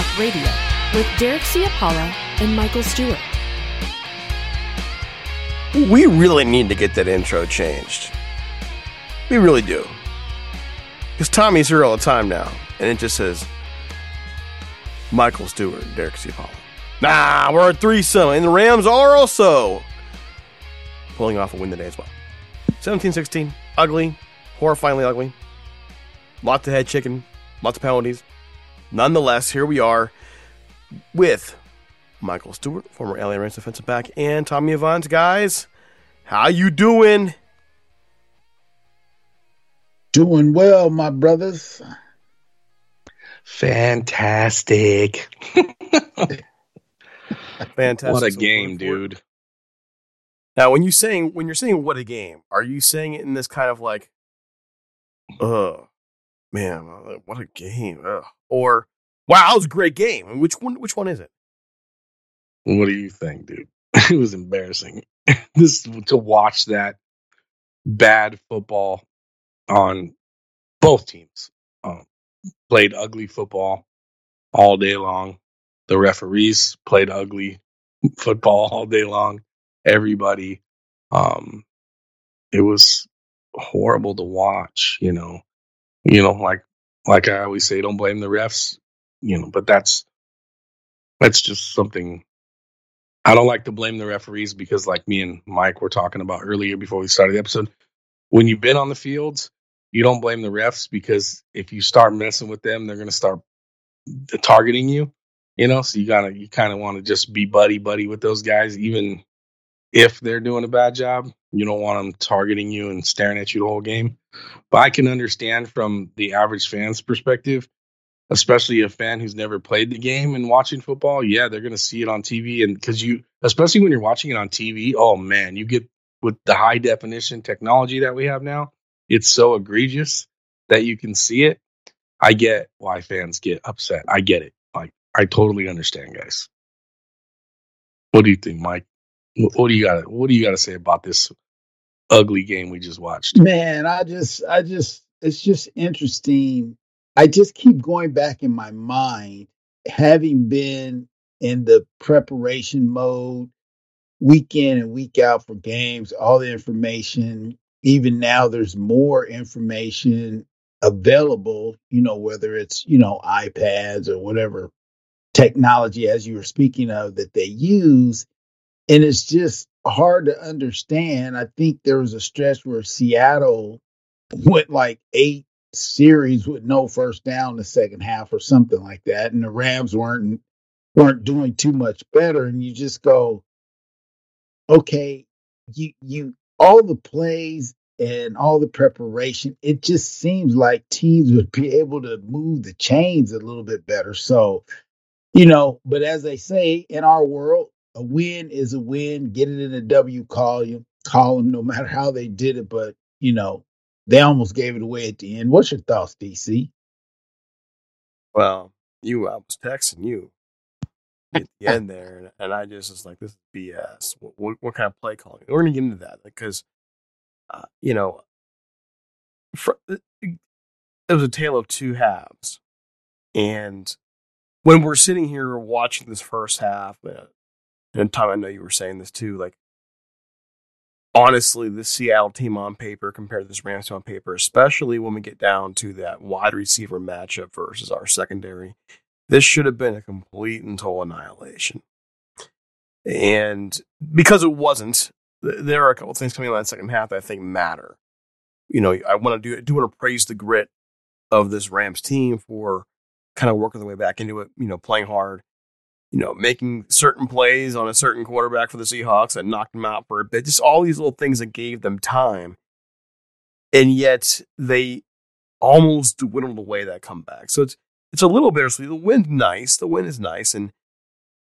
Talk Radio with Derek Ciapala and Michael Stewart. We really need to get that intro changed. We really do. Because Tommy's here all the time now, and it just says Michael Stewart and Derek Ciapala. Nah, we're a threesome, and the Rams are also pulling off a win today as well. 17 16, ugly, horrifyingly ugly. Lots of head chicken, lots of penalties. Nonetheless, here we are with Michael Stewart, former LA Rams defensive back, and Tommy Avants. Guys, how you doing? Doing well, my brothers. Fantastic. Fantastic. What a game, dude. Now, when you saying when you're saying what a game, are you saying it in this kind of like, uh, man, what a game, ugh. Or wow, that was a great game? Which one? Which one is it? What do you think, dude? It was embarrassing. this to watch that bad football on both teams. Um, played ugly football all day long. The referees played ugly football all day long. Everybody, um, it was horrible to watch. You know, you know, like like I always say, don't blame the refs. You know, but that's that's just something I don't like to blame the referees because, like me and Mike were talking about earlier before we started the episode, when you've been on the fields, you don't blame the refs because if you start messing with them, they're to start uh, targeting you. You know, so you gotta you kind of want to just be buddy buddy with those guys, even if they're doing a bad job. You don't want them targeting you and staring at you the whole game. But I can understand from the average fan's perspective especially a fan who's never played the game and watching football, yeah, they're going to see it on TV. And because you, especially when you're watching it on TV, oh man, you get with the high definition technology that we have now, it's so egregious that you can see it. I get why fans get upset. I get it. Like, I totally understand, guys. What do you think, Mike? What do you got? What do you got to say about this ugly game we just watched? Man, I just, I just, it's just interesting. I just keep going back in my mind, having been in the preparation mode week in and week out for games, all the information, even now there's more information available, you know, whether it's, you know, iPads or whatever technology as you were speaking of that they use. And it's just hard to understand. I think there was a stretch where Seattle went like eight series with no first down in the second half or something like that. And the Rams weren't weren't doing too much better. And you just go, okay, you you all the plays and all the preparation, it just seems like teams would be able to move the chains a little bit better. So, you know, but as they say in our world, a win is a win. Get it in a W column, column, no matter how they did it. But you know, they almost gave it away at the end. What's your thoughts, DC? Well, you, I was texting you at the end there, and, and I just was like, "This is BS." What, what, what kind of play calling? We're gonna get into that because, uh, you know, for, it was a tale of two halves, and when we're sitting here watching this first half, uh, and Tom, I know you were saying this too, like honestly, the Seattle team on paper compared to this Rams team on paper, especially when we get down to that wide receiver matchup versus our secondary, this should have been a complete and total annihilation. And because it wasn't, there are a couple things coming in that second half that I think matter. You know, I want to do, I do want to praise the grit of this Rams team for kind of working their way back into it, you know, playing hard you know, making certain plays on a certain quarterback for the Seahawks that knocked them out for a bit. Just all these little things that gave them time. And yet they almost dwindled away that comeback. So it's it's a little bittersweet. The win's nice. The win is nice, and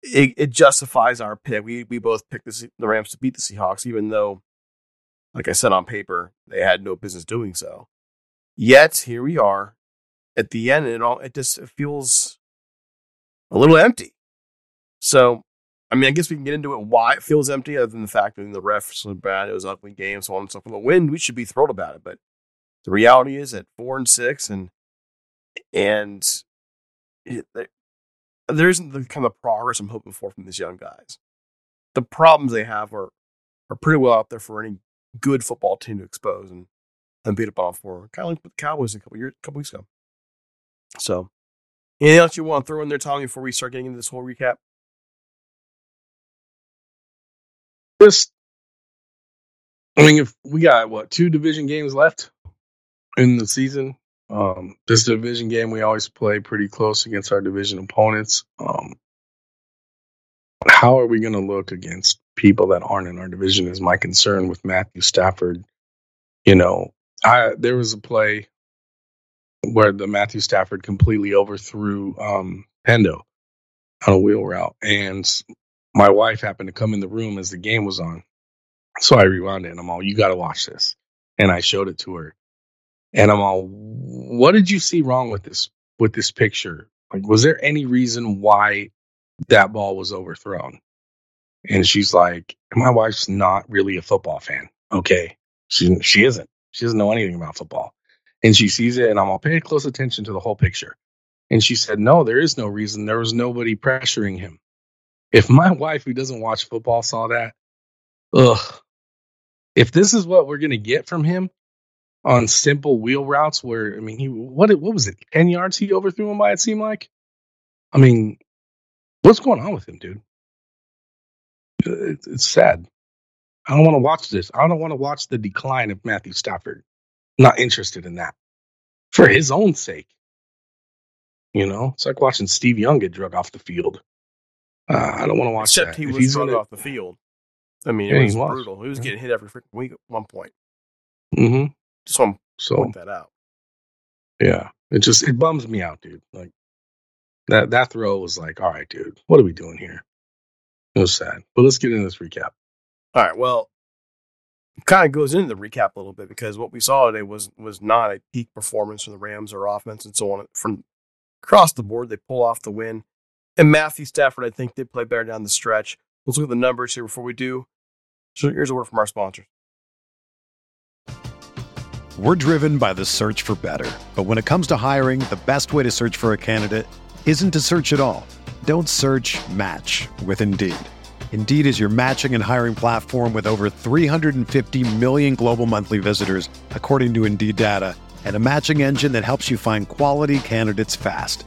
it, it justifies our pick. We we both picked the, the Rams to beat the Seahawks, even though, like I said on paper, they had no business doing so. Yet here we are at the end, and it all it just it feels a little empty. So, I mean, I guess we can get into it why it feels empty, other than the fact that the refs were bad, it was ugly game, so on and so forth. The win, we should be thrilled about it, but the reality is at four and six, and and it, there isn't the kind of progress I'm hoping for from these young guys. The problems they have are are pretty well out there for any good football team to expose and, and beat up on for. Kind of like with the Cowboys a couple years, a couple weeks ago. So, anything else you want to throw in there, Tommy, before we start getting into this whole recap? Just I mean, if we got what two division games left in the season, um, this division game we always play pretty close against our division opponents. Um, how are we going to look against people that aren't in our division? Is my concern with Matthew Stafford. You know, I there was a play where the Matthew Stafford completely overthrew um, Pendo on a wheel route, and my wife happened to come in the room as the game was on. So I rewound it and I'm all, you got to watch this. And I showed it to her. And I'm all, what did you see wrong with this, with this picture? Like, was there any reason why that ball was overthrown? And she's like, my wife's not really a football fan. Okay. She, she isn't. She doesn't know anything about football. And she sees it and I'm all, pay close attention to the whole picture. And she said, no, there is no reason. There was nobody pressuring him. If my wife, who doesn't watch football, saw that, ugh. If this is what we're gonna get from him on simple wheel routes, where I mean, he what what was it? Ten yards he overthrew him by. It seemed like. I mean, what's going on with him, dude? Uh, it's, it's sad. I don't want to watch this. I don't want to watch the decline of Matthew Stafford. Not interested in that for his own sake. You know, it's like watching Steve Young get drug off the field. Uh, I don't want to watch Except that. he was he's gonna- off the field. I mean, Yeah, it was, was. brutal. He was Yeah. getting hit every freaking week at one point. Mm-hmm. Just want to So point that out. yeah, it just it bums me out, dude. Like that that throw was like, all right, dude, what are we doing here? It was sad. But let's get into this recap. All right. Well, kind of goes into the recap a little bit because what we saw today was was not a peak performance from the Rams or offense and so on from across the board. They pull off the win, and Matthew Stafford, I think, did play better down the stretch. Let's look at the numbers here before we do. So here's a word from our sponsor. We're driven by the search for better. But when it comes to hiring, the best way to search for a candidate isn't to search at all. Don't search match with Indeed. Indeed is your matching and hiring platform with over 350 million global monthly visitors, according to Indeed data, and a matching engine that helps you find quality candidates fast.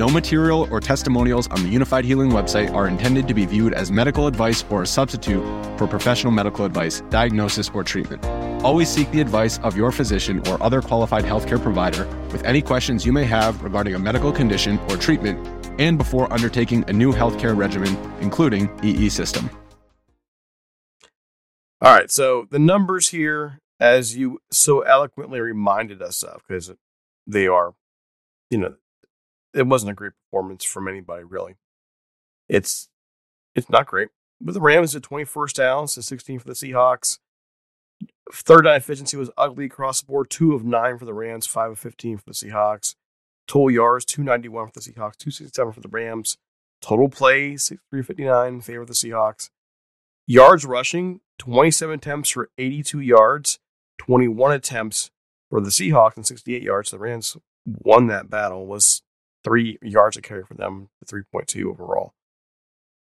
No material or testimonials on the Unifyd Healing website are intended to be viewed as medical advice or a substitute for professional medical advice, diagnosis, or treatment. Always seek the advice of your physician or other qualified healthcare provider with any questions you may have regarding a medical condition or treatment and before undertaking a new healthcare regimen, including EE system. All right, so the numbers here, as you so eloquently reminded us of, because they are, you know, it wasn't a great performance from anybody really. It's it's not great. But the Rams at 21st downs to 16 for the Seahawks. Third down efficiency was ugly across the board. Two of nine for the Rams, five of 15 for the Seahawks. Total yards, 291 for the Seahawks, 267 for the Rams. Total plays, 359 in favor of the Seahawks. Yards rushing, 27 attempts for 82 yards, 21 attempts for the Seahawks and 68 yards. The Rams won that battle. Was three yards a carry for them, 3.2 overall.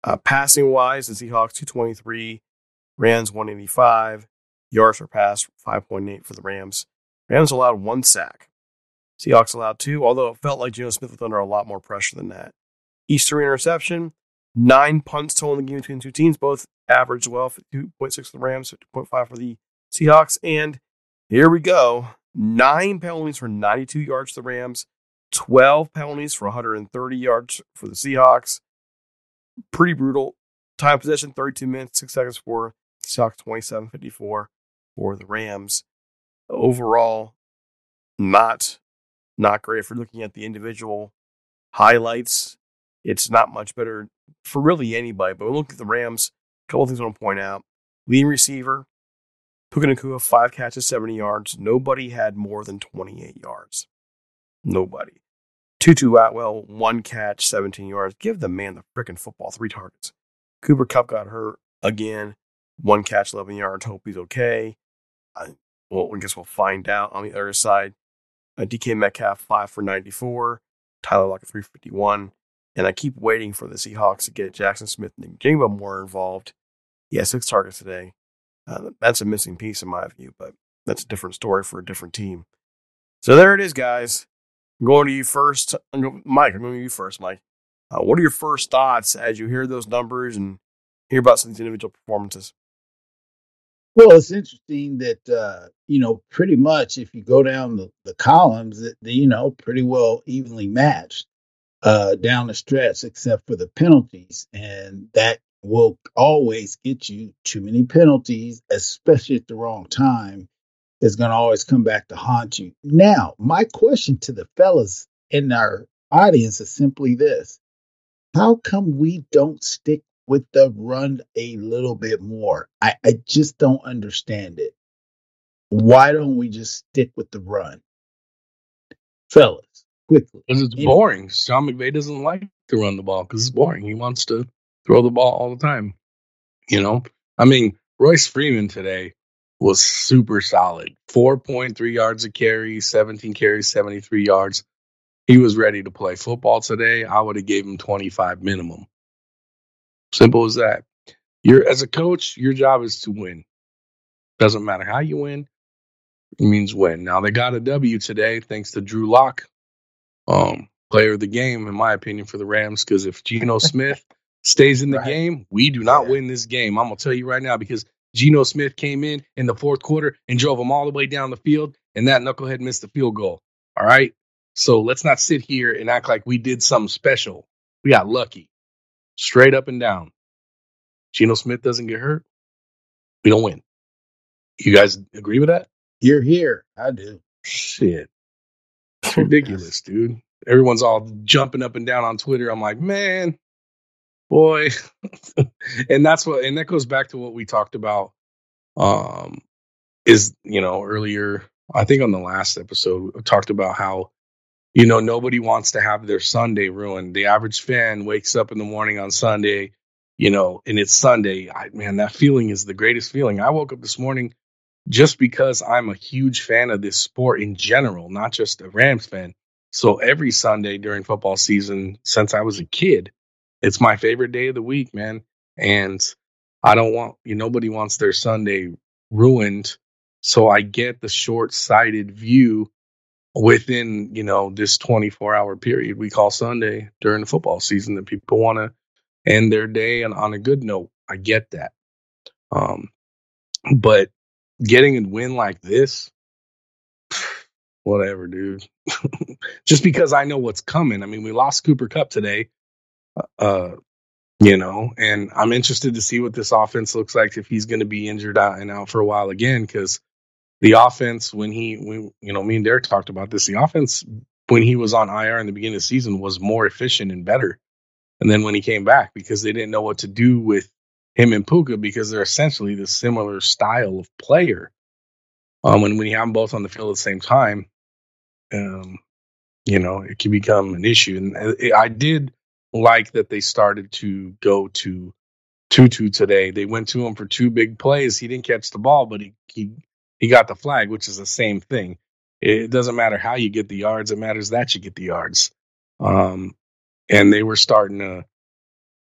Uh, passing wise, the Seahawks 223, Rams 185, yards per pass 5.8 for the Rams. Rams allowed one sack. Seahawks allowed two, although it felt like Geno Smith was under a lot more pressure than that. Easter interception, nine punts total in the game between two teams, both averaged well, 2.6 for the Rams, 2.5 for the Seahawks. And here we go. Nine penalties for 92 yards for the Rams, 12 penalties for 130 yards for the Seahawks. Pretty brutal. Time possession 32 minutes, 6 seconds for Seahawks, 27 54 for the Rams. Overall, not not great if you're looking at the individual highlights. It's not much better for really anybody. But we look at the Rams, a couple things I want to point out. Leading receiver, Puka Nacua, five catches, 70 yards. Nobody had more than 28 yards. Nobody. Tutu Atwell, one catch, 17 yards. Give the man the freaking football, three targets. Cooper Kupp got hurt again, one catch, 11 yards. Hope he's okay. I, well, I guess we'll find out on the other side. Uh, DK Metcalf, five for 94. Tyler Lockett, 351. And I keep waiting for the Seahawks to get Jaxon Smith and Njigba more involved. He has six targets today. Uh, that's a missing piece in my view, but that's a different story for a different team. So there it is, guys. Going to you first. Mike, I'm going to you first, Mike. Uh, what are your first thoughts as you hear those numbers and hear about some of these individual performances? Well, it's interesting that uh, you know pretty much if you go down the, the columns, that you know pretty well evenly matched uh, down the stretch, except for the penalties, and that will always get you too many penalties, especially at the wrong time. Is going to always come back to haunt you. Now, my question to the fellas in our audience is simply this: How come we don't stick with the run a little bit more. I, I just don't understand it. Why don't we just stick with the run? Fellas, quickly. Because it's boring. Sean McVay doesn't like to run the ball because it's boring. He wants to throw the ball all the time. You know, I mean, Royce Freeman today was super solid. 4.3 yards a carry, 17 carries, 73 yards. He was ready to play football today. I would have gave him 25 minimum. Simple as that. You're as a coach, your job is to win. Doesn't matter how you win. It means win. Now they got a W today thanks to Drew Lock, um, player of the game, in my opinion, for the Rams. Because if Geno Smith stays in the right. game, we do not yeah. win this game. I'm gonna tell you right now because Geno Smith came in in the fourth quarter and drove them all the way down the field, and that knucklehead missed the field goal. All right. So let's not sit here and act like we did something special. We got lucky, straight up and down. Geno Smith doesn't get hurt, we don't win. You guys agree with that? You're here. I do. Shit. It's ridiculous, dude. Everyone's all jumping up and down on Twitter. I'm like, man, boy. and that's what and that goes back to what we talked about um is, you know, earlier, I think on the last episode, we talked about how you know, nobody wants to have their Sunday ruined. The average fan wakes up in the morning on Sunday, you know, and it's Sunday. I, man, that feeling is the greatest feeling. I woke up this morning just because I'm a huge fan of this sport in general, not just a Rams fan. So every Sunday during football season since I was a kid, it's my favorite day of the week, man. And I don't want you nobody wants their Sunday ruined. So I get the short-sighted view within, you know, this 24-hour period we call Sunday during the football season that people want to end their day on, on a good note. I get that. Um, but getting a win like this, whatever, dude. Just because I know what's coming. I mean, we lost Cooper Kupp today, uh, you know, and I'm interested to see what this offense looks like if he's going to be injured out and out for a while again. Because the offense, when he, when, you know, me and Derek talked about this, the offense when he was on IR in the beginning of the season was more efficient and better. And then when he came back, because they didn't know what to do with him and Puka because they're essentially the similar style of player. Um, and when you have them both on the field at the same time, um, you know, it can become an issue. And I did like that they started to go to Tutu today. They went to him for two big plays. He didn't catch the ball, but he he he got the flag, which is the same thing. It doesn't matter how you get the yards; it matters that you get the yards. Um, and they were starting to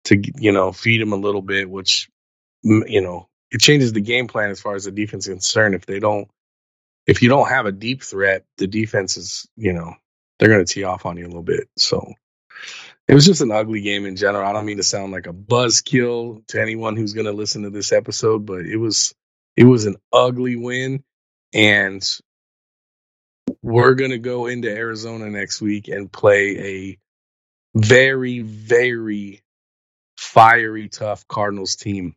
to you know feed him a little bit, which you know it changes the game plan as far as the defense is concerned. If they don't, if you don't have a deep threat, the defense is you know they're going to tee off on you a little bit. So it was just an ugly game in general. I don't mean to sound like a buzzkill to anyone who's going to listen to this episode, but it was it was an ugly win, and we're going to go into Arizona next week and play a very very fiery, tough Cardinals team.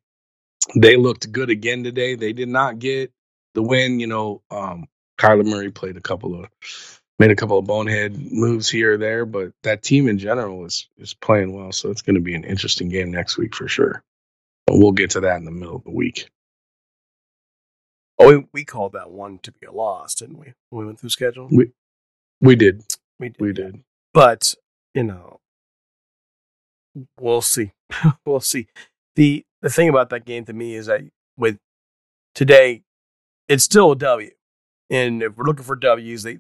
They looked good again today. They did not get the win. You know, um, Kyler Murray played a couple of made a couple of bonehead moves here or there, but that team in general is is playing well. So it's going to be an interesting game next week for sure. But we'll get to that in the middle of the week. Oh, we, we called that one to be a loss, didn't we? When we went through schedule. We we did. We did. We did. But you know, we'll see. we'll see. The the thing about that game to me is that with today, it's still a W. And if we're looking for W's, they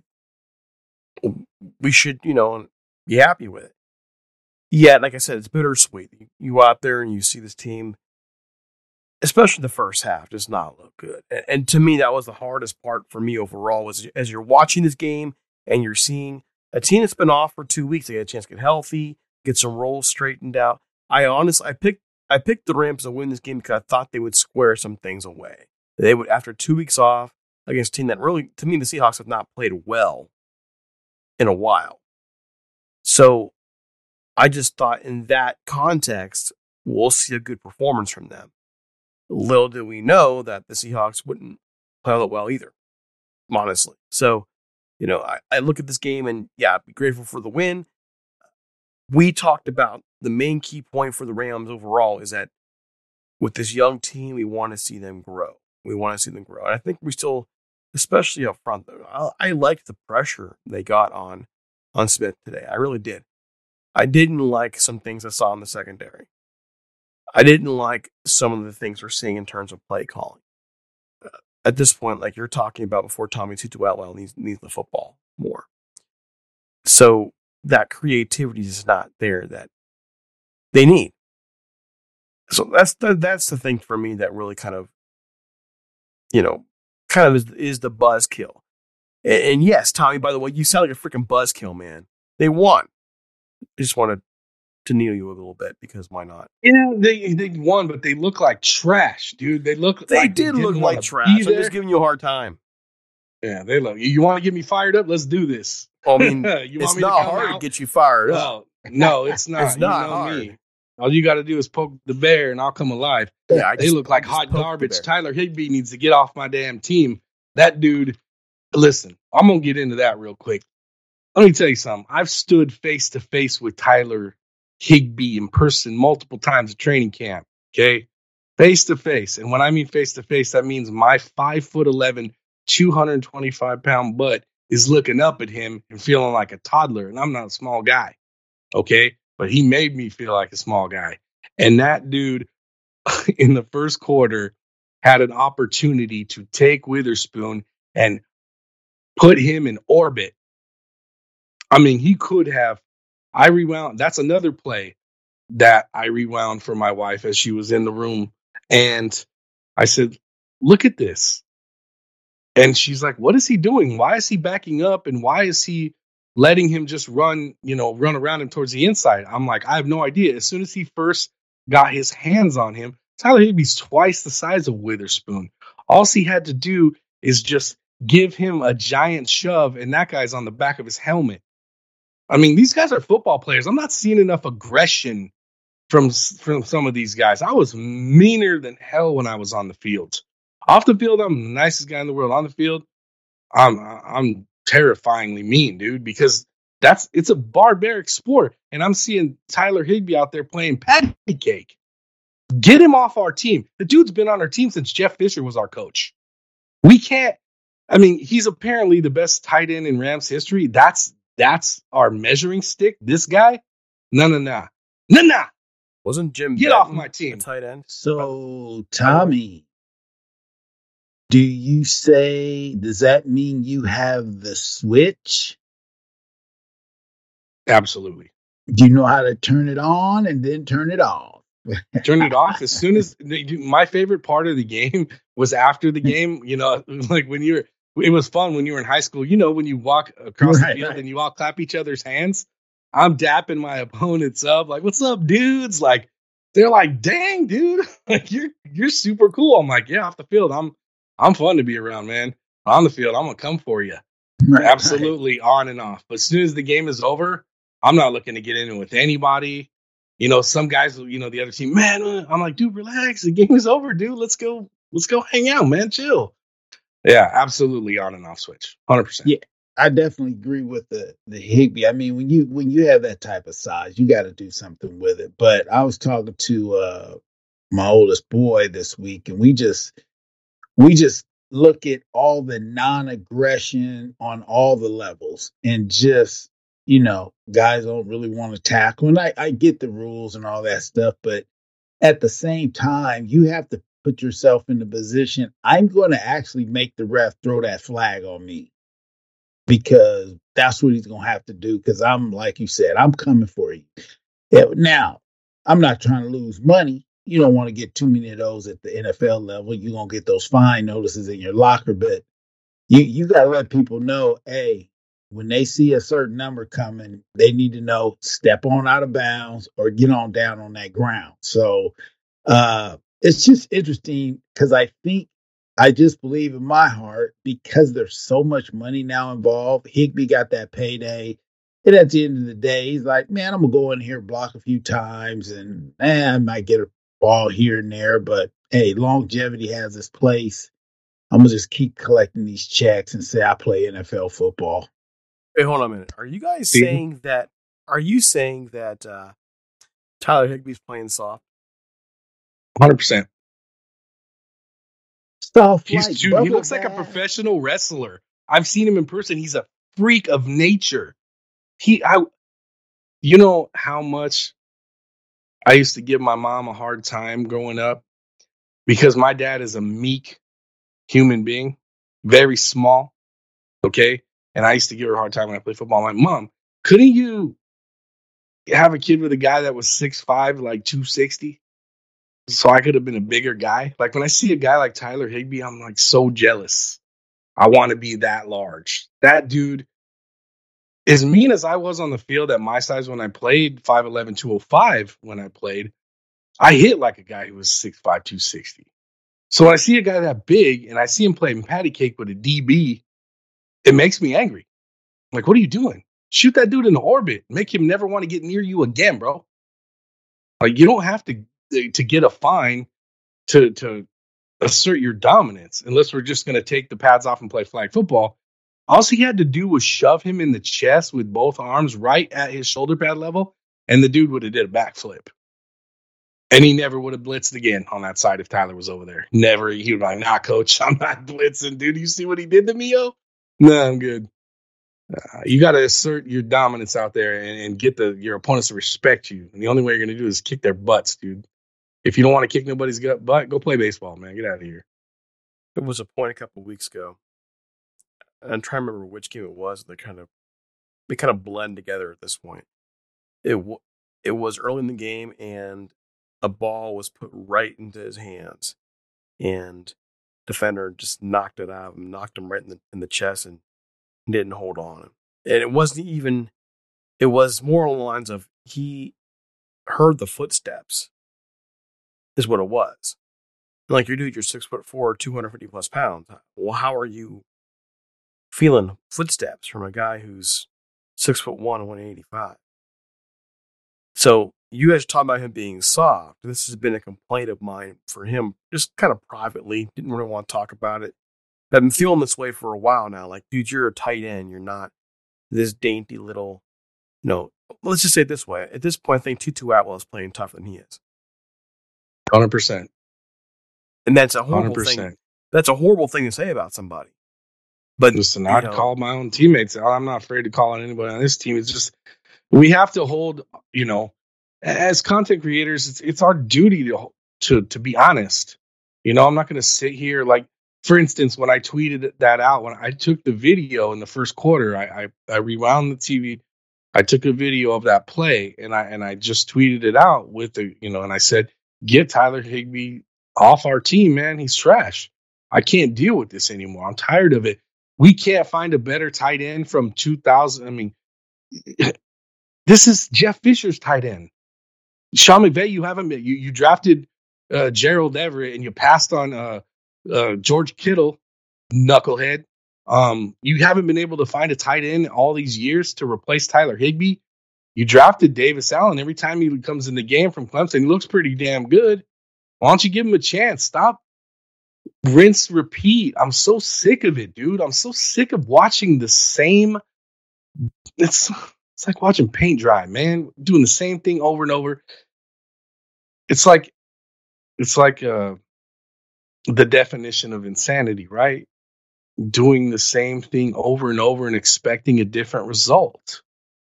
we should, you know, be happy with it. Yeah, like I said, it's bittersweet. You, go out there and you see this team, especially the first half, does not look good. And, and to me, that was the hardest part for me overall. Was as you're watching this game and you're seeing a team that's been off for two weeks, they get a chance to get healthy, get some roles straightened out. I honestly, I picked, I picked the Rams to win this game because I thought they would square some things away. They would, after two weeks off against a team that really, to me, the Seahawks have not played well in a while. So I just thought in that context, we'll see a good performance from them. Little did we know that the Seahawks wouldn't play all that well either, honestly. So, you know, I, I look at this game and yeah, be grateful for the win we talked about the main key point for the Rams overall is that with this young team, we want to see them grow. We want to see them grow. And I think we still, especially up front, I, I liked the pressure they got on on Smith today. I really did. I didn't like some things I saw in the secondary. I didn't like some of the things we're seeing in terms of play calling. Uh, at this point, like you're talking about before Tommy Tutu Atwell needs needs the football more. So that creativity is not there that they need. So that's the, that's the thing for me that really kind of, you know, kind of is, is the buzzkill. And, and yes, Tommy, by the way, you sound like a freaking buzzkill, man. They won. I just wanted to kneel you a little bit because why not? Yeah, they they won, but they look like trash, dude. They look They like did didn't look like trash. I'm just giving you a hard time. Yeah, they look. You, want to get me fired up? Let's do this. I mean, You want it's me not hard to get you fired up. No, no, it's not. It's not you know hard. me. All you got to do is poke the bear, and I'll come alive. Yeah, I they just- look like just hot garbage. Tyler Higbee needs to get off my damn team. That dude. Listen, I'm gonna get into that real quick. Let me tell you something. I've stood face to face with Tyler Higbee in person multiple times at training camp. Okay, face to face, and when I mean face to face, that means my five foot 11, 225 pound butt is looking up at him and feeling like a toddler, and I'm not a small guy. Okay, but he made me feel like a small guy, and that dude in the first quarter had an opportunity to take Witherspoon and put him in orbit. I mean, he could have. I rewound. That's another play that I rewound for my wife as she was in the room. And I said, Look at this. And she's like, What is he doing? Why is he backing up? And why is he letting him just run, you know, run around him towards the inside? I'm like, I have no idea. As soon as he first got his hands on him, Tyler Higbee's twice the size of Witherspoon. All he had to do is just give him a giant shove, and that guy's on the back of his helmet. I mean, these guys are football players. I'm not seeing enough aggression from from some of these guys. I was meaner than hell when I was on the field. Off the field, I'm the nicest guy in the world. On the field, I'm I'm terrifyingly mean, dude, because that's it's a barbaric sport, and I'm seeing Tyler Higbee out there playing patty cake. Get him off our team. The dude's been on our team since Jeff Fisher was our coach. We can't. I mean, he's apparently the best tight end in Rams history. That's that's our measuring stick. This guy, no, no, no, no, no. Wasn't Jim Get off my team. tight end? So, Tommy, do you say, does that mean you have the switch? Absolutely. Do you know how to turn it on and then turn it off? Turn it off as soon as my favorite part of the game was after the game. You know, like when you're, it was fun when you were in high school. You know, when you walk across Right, the field right. and you all clap each other's hands. I'm dapping my opponents up, like, "What's up, dudes?" Like, they're like, "Dang, dude, like you're you're super cool." I'm like, "Yeah, off the field, I'm I'm fun to be around, man. On the field, I'm gonna come for you." Right, absolutely on and off. But as soon as the game is over, I'm not looking to get in with anybody. You know, some guys, you know, the other team, man, uh," I'm like, dude, relax. The game is over, dude. Let's go, let's go hang out, man. Chill. Yeah, absolutely on and off switch. 100%. Yeah, I definitely agree with the the Higbee. I mean, when you when you have that type of size, you got to do something with it. But I was talking to uh my oldest boy this week, and we just we just look at all the non-aggression on all the levels, and just you know, guys don't really want to tackle. And I I get the rules and all that stuff, but at the same time, you have to put yourself in the position. I'm going to actually make the ref throw that flag on me because that's what he's going to have to do. Because I'm, like you said, I'm coming for you. Now, I'm not trying to lose money. You don't want to get too many of those at the NFL level. You're to get those fine notices in your locker, but you, you got to let people know hey, when they see a certain number coming, they need to know step on out of bounds or get on down on that ground. So uh, it's just interesting because I think I just believe in my heart because there's so much money now involved. Higbee got that payday. And at the end of the day, he's like, man, I'm going to go in here, block a few times, and eh, I might get a ball here and there. But hey, longevity has its place. I'm going to just keep collecting these checks and say I play NFL football. Hey, hold on a minute. Are you guys See? saying that? Are you saying that uh, Tyler Higbee's playing soft? 100%. Soft He's like too, he bubble looks like a professional wrestler. I've seen him in person. He's a freak of nature. he, I, you know how much I used to give my mom a hard time growing up because my dad is a meek human being, very small. Okay. And I used to give her a hard time when I played football. I'm like, Mom, couldn't you have a kid with a guy that was 6'5, like 260? So I could have been a bigger guy. Like when I see a guy like Tyler Higbee, I'm like so jealous. I want to be that large. That dude, as mean as I was on the field at my size when I played 5'11, 205 when I played, I hit like a guy who was 6'5, 260. So when I see a guy that big and I see him playing patty cake with a DB, it makes me angry. I'm like, what are you doing? Shoot that dude in the orbit. Make him never want to get near you again, bro. Like you don't have to uh, to get a fine to to assert your dominance unless we're just going to take the pads off and play flag football. All he had to do was shove him in the chest with both arms right at his shoulder pad level, and the dude would have did a backflip. And he never would have blitzed again on that side if Tyler was over there. Never. He would be like, nah, coach, I'm not blitzing, dude. You see what he did to me, yo? No, I'm good. Uh, you got to assert your dominance out there and, and, get the your opponents to respect you. And the only way you're going to do is kick their butts, dude. If you don't want to kick nobody's gut butt, go play baseball, man. Get out of here. It was a point a couple weeks ago. I'm trying to remember which game it was. They kind of they kind of blend together at this point. It it was early in the game, and a ball was put right into his hands, and defender just knocked it out of him, knocked him right in the in the chest, and didn't hold on. And it wasn't even. It was more along the lines of he heard the footsteps. Is what it was. Like you dude, you're six foot four, two hundred fifty plus pounds. Well, how are you feeling footsteps from a guy who's six foot one, one eighty five? So you guys talk about him being soft. This has been a complaint of mine for him, just kind of privately. Didn't really want to talk about it. I've been feeling this way for a while now. Like, dude, you're a tight end. You're not this dainty little. No, let's just say it this way. At this point, I think Tutu Atwell is playing tougher than he is. Hundred percent. And that's a horrible 100%. thing. That's a horrible thing to say about somebody. But listen, I call my own teammates. out. I'm not afraid to call on anybody on this team. It's just we have to hold, you know, as content creators, it's, it's our duty to, to, to be honest. You know, I'm not going to sit here like, for instance, when I tweeted that out, when I took the video in the first quarter, I, I, I rewound the TV. I took a video of that play and I, and I just tweeted it out with the, you know, and I said, get Tyler Higbee off our team, man. He's trash. I can't deal with this anymore. I'm tired of it. We can't find a better tight end from 2000. I mean, this is Jeff Fisher's tight end. Sean McVay, you haven't been. You you drafted uh, Gerald Everett and you passed on uh, uh, George Kittle, knucklehead. Um, you haven't been able to find a tight end all these years to replace Tyler Higbee. You drafted Davis Allen. Every time he comes in the game from Clemson, he looks pretty damn good. Why don't you give him a chance? Stop, rinse, repeat. I'm so sick of it, dude. I'm so sick of watching the same. It's it's like watching paint dry, man. Doing the same thing over and over it's like it's like uh, the definition of insanity, right? Doing the same thing over and over and expecting a different result.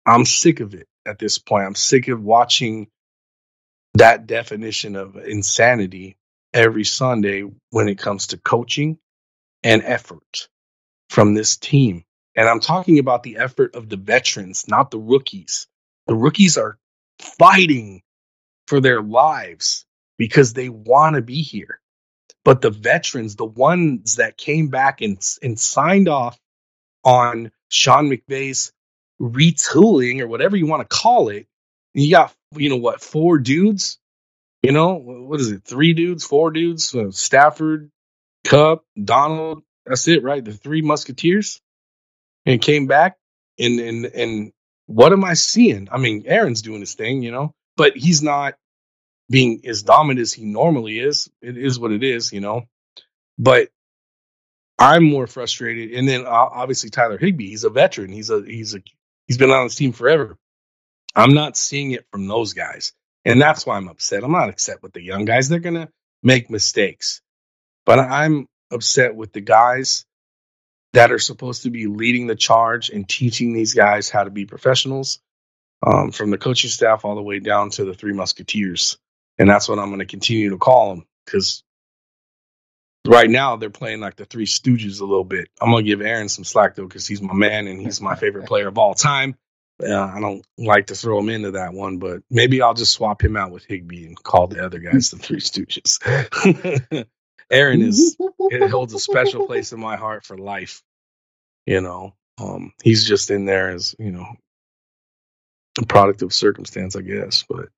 I'm sick of it at this point. I'm sick of watching that definition of insanity every Sunday when it comes to coaching and effort from this team. And I'm talking about the effort of the veterans, not the rookies. The rookies are fighting for their lives because they want to be here. But the veterans, the ones that came back and, and signed off on Sean McVay's retooling or whatever you want to call it, you got, you know, what, four dudes? You know, what is it? Three dudes, four dudes? Uh, Stafford, Kupp, Donald. That's it, right? The three Musketeers. And came back. And, and, and what am I seeing? I mean, Aaron's doing his thing, you know, but he's not being as dominant as he normally is. It is what it is, you know. But I'm more frustrated. And then uh, obviously Tyler Higbee, he's a veteran. He's a he's a he's been on this team forever. I'm not seeing it from those guys, and that's why I'm upset. I'm not upset with the young guys. They're gonna make mistakes, but I'm upset with the guys that are supposed to be leading the charge and teaching these guys how to be professionals, um, from the coaching staff all the way down to the three musketeers. And that's what I'm going to continue to call them because right now they're playing like the three stooges a little bit. I'm going to give Aaron some slack though because he's my man and he's my favorite player of all time. Uh, I don't like to throw him into that one, but maybe I'll just swap him out with Higbee and call the other guys the Three Stooges. Aaron is it holds a special place in my heart for life. You know, um, he's just in there as you know a product of circumstance, I guess. But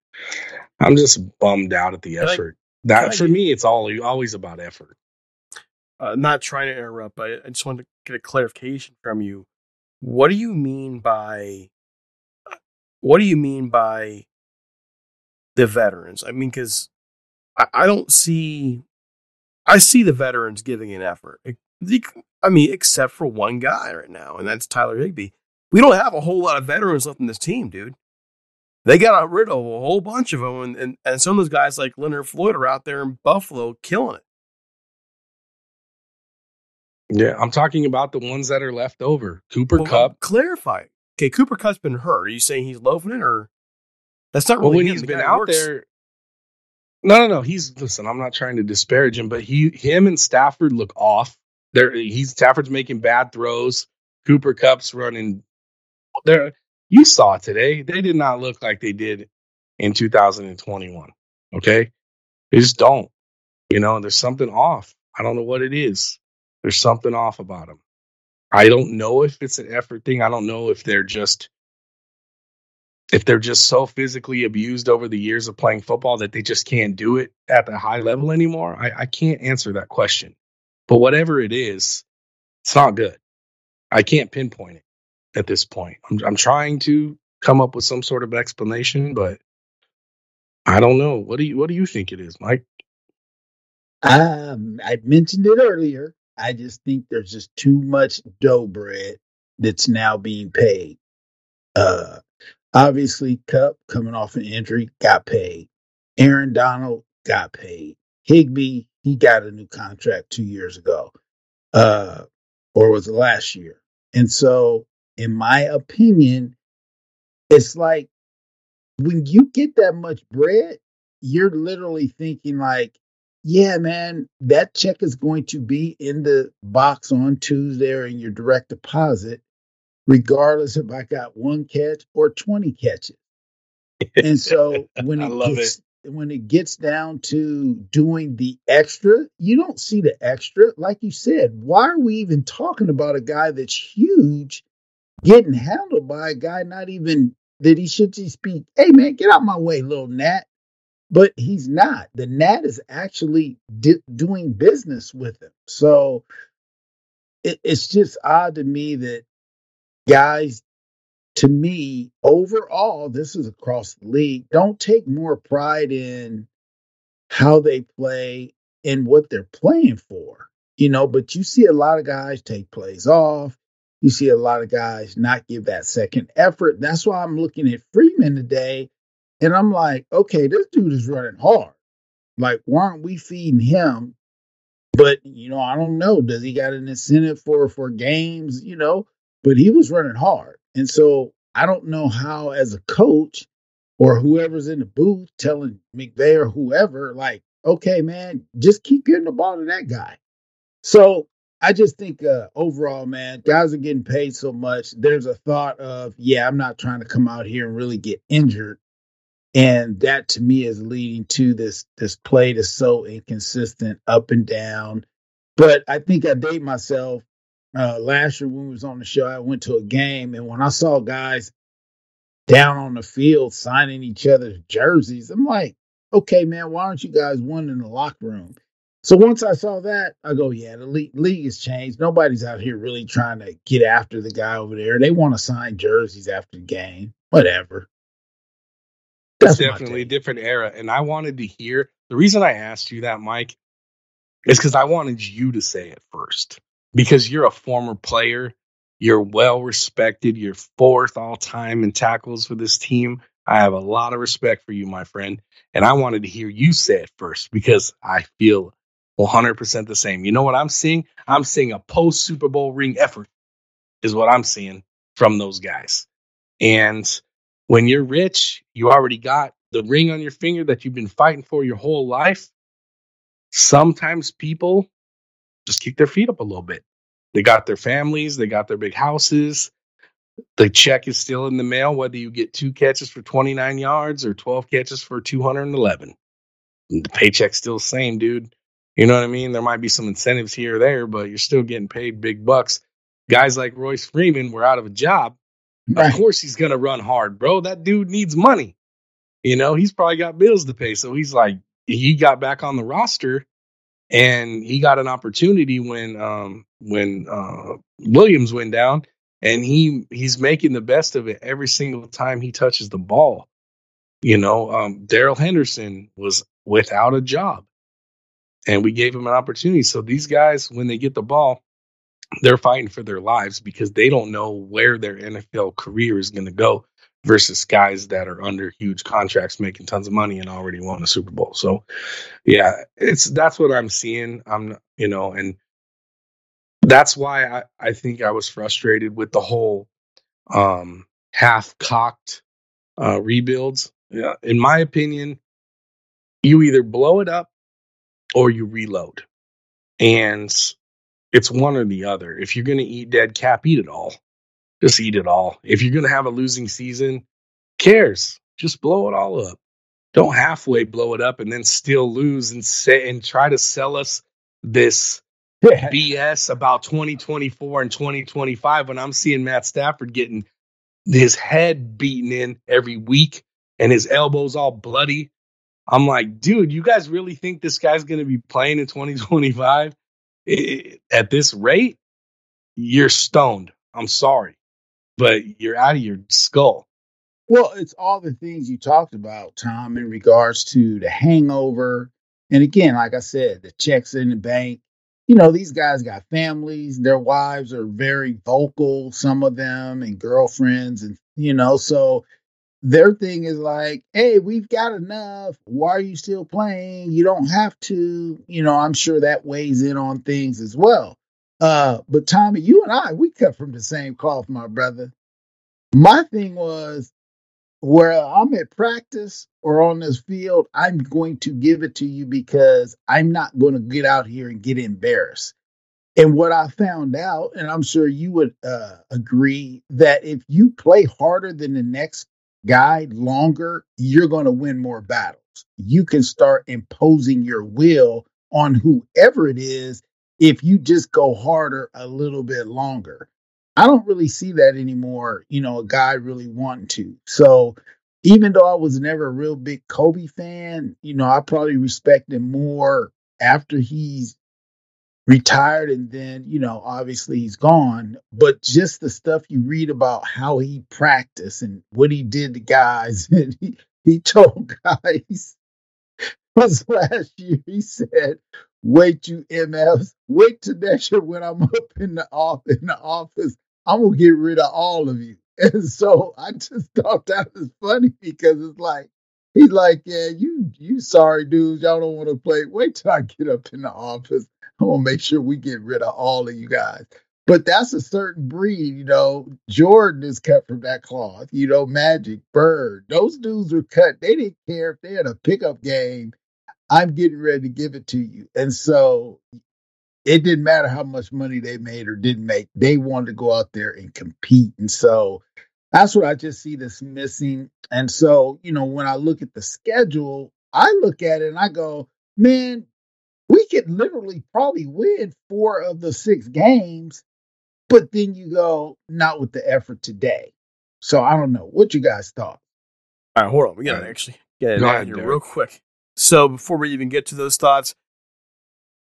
I'm just bummed out at the Can I- effort. that for me, it's all always about effort. uh, not trying to interrupt, but I just wanted to get a clarification from you. What do you mean by what do you mean by the veterans? I mean, because I, I don't see, I see the veterans giving an effort. I mean, except for one guy right now, and that's Tyler Higbee. We don't have a whole lot of veterans left in this team, dude. They got rid of a whole bunch of them, and, and, and some of those guys like Leonard Floyd are out there in Buffalo killing it. Yeah, I'm talking about the ones that are left over. Cooper Well, Kupp. Clarify. Okay, Cooper Kupp's been hurt. Are you saying he's loafing it, or that's not Well, really when him. he's been out works- there, no, no, no. He's listen. I'm not trying to disparage him, but he, him, and Stafford look off. There, he's Stafford's making bad throws. Cooper Kupp's running. There, you saw it today. They did not look like they did in 2021. Okay, they just don't. You know, there's something off. I don't know what it is. There's something off about them. I don't know if it's an effort thing. I don't know if they're just if they're just so physically abused over the years of playing football that they just can't do it at the high level anymore. I, I can't answer that question. But whatever it is, it's not good. I can't pinpoint it at this point. I'm, I'm trying to come up with some sort of explanation, but I don't know. What do you What do you think it is, Mike? Um, I mentioned it earlier. I just think there's just too much dough bread that's now being paid. Uh, obviously, Kupp coming off an injury got paid. Aaron Donald got paid. Higbee he got a new contract two years ago, uh, or was it last year? And so, in my opinion, it's like when you get that much bread, you're literally thinking like, yeah, man, that check is going to be in the box on Tuesday or in your direct deposit, regardless if I got one catch or 20 catches. And so when I it gets when it gets down to doing the extra, you don't see the extra. Like you said, why are we even talking about a guy that's huge getting handled by a guy not even that he should just be, hey man, get out my way, little gnat. But he's not. The gnat is actually di- doing business with him. So it, it's just odd to me that guys, to me, overall, this is across the league, don't take more pride in how they play and what they're playing for. You know, but you see a lot of guys take plays off. You see a lot of guys not give that second effort. That's why I'm looking at Freeman today and I'm like, okay, this dude is running hard. Like, why aren't we feeding him? But you know, I don't know. Does he got an incentive for for games? You know, but he was running hard, and so I don't know how, as a coach or whoever's in the booth telling McVay or whoever, like, okay, man, just keep getting the ball to that guy. So I just think uh, overall, man, guys are getting paid so much. There's a thought of, yeah, I'm not trying to come out here and really get injured. And that to me is leading to this this play that's so inconsistent, up and down. But I think I date myself. Uh, last year when we was on the show, I went to a game, and when I saw guys down on the field signing each other's jerseys, I'm like, okay, man, why aren't you guys one in the locker room? So once I saw that, I go, yeah, the league, league has changed. Nobody's out here really trying to get after the guy over there. They want to sign jerseys after the game. Whatever. It's That's definitely a different era. And I wanted to hear the reason I asked you that, Mike, is because I wanted you to say it first. Because you're a former player, you're well respected, you're fourth all time in tackles for this team. I have a lot of respect for you, my friend. And I wanted to hear you say it first because I feel 100% the same. You know what I'm seeing? I'm seeing a post Super Bowl ring effort, is what I'm seeing from those guys. And when you're rich, you already got the ring on your finger that you've been fighting for your whole life. Sometimes people just kick their feet up a little bit. They got their families, they got their big houses. The check is still in the mail, whether you get two catches for 29 yards or 12 catches for 211. The paycheck's still the same, dude. You know what I mean? There might be some incentives here or there, but you're still getting paid big bucks. Guys like Royce Freeman were out of a job. Right. Of course, he's to run hard, bro. That dude needs money. You know, he's probably got bills to pay. So he's like, he got back on the roster and he got an opportunity when um when uh Williams went down and he he's making the best of it every single time he touches the ball. You know, um Darrell Henderson was without a job and we gave him an opportunity. So these guys when they get the ball, they're fighting for their lives because they don't know where their NFL career is going to go versus guys that are under huge contracts making tons of money and already won a Super Bowl. So yeah, it's that's what I'm seeing. I'm you know, and that's why I, I think I was frustrated with the whole um half cocked uh rebuilds. Yeah, in my opinion, you either blow it up or you reload. And it's one or the other. If you're going to eat dead cap, eat it all. Just eat it all. If you're going to have a losing season, cares? Just blow it all up. Don't halfway blow it up and then still lose and say and try to sell us this BS about 2024 and 2025 when I'm seeing Matt Stafford getting his head beaten in every week and his elbows all bloody. I'm like, dude, you guys really think this guy's going to be playing in 2025 at this rate? You're stoned. I'm sorry but you're out of your skull. Well, it's all the things you talked about, Tom, in regards to the hangover. And again, like I said, the checks in the bank. You know, these guys got families, their wives are very vocal, some of them, and girlfriends. And, you know, so their thing is like, hey, we've got enough. Why are you still playing? You don't have to. You know, I'm sure that weighs in on things as well. Uh, but Tommy, you and I, we cut from the same cloth, my brother. My thing was where I'm at practice or on this field, I'm going to give it to you because I'm not going to get out here and get embarrassed. And what I found out, and I'm sure you would uh, agree, that if you play harder than the next guy longer, you're going to win more battles. You can start imposing your will on whoever it is if you just go harder a little bit longer. I don't really see that anymore, you know, a guy really wanting to. So even though I was never a real big Kobe fan, you know, I probably respect him more after he's retired and then, you know, obviously he's gone. But just the stuff you read about how he practiced and what he did to guys, and he, he told guys was last year, he said, wait you MFs, wait till next year when I'm up in the in the office. I'm gonna get rid of all of you. And so I just thought that was funny because it's like he's like, Yeah, you you sorry dudes, y'all don't want to play. Wait till I get up in the office. I'm gonna make sure we get rid of all of you guys. But that's a certain breed, you know. Jordan is cut from that cloth, you know, Magic, Bird. Those dudes were cut. They didn't care if they had a pickup game I'm getting ready to give it to you. And so it didn't matter how much money they made or didn't make. They wanted to go out there and compete. And so that's what I just see this missing. And so, you know, when I look at the schedule, I look at it and I go, man, we could literally probably win four of the six games. But then you go, not with the effort today. So I don't know. What you guys thought? All right, hold on. We gotta actually get it out here real quick. So before we even get to those thoughts,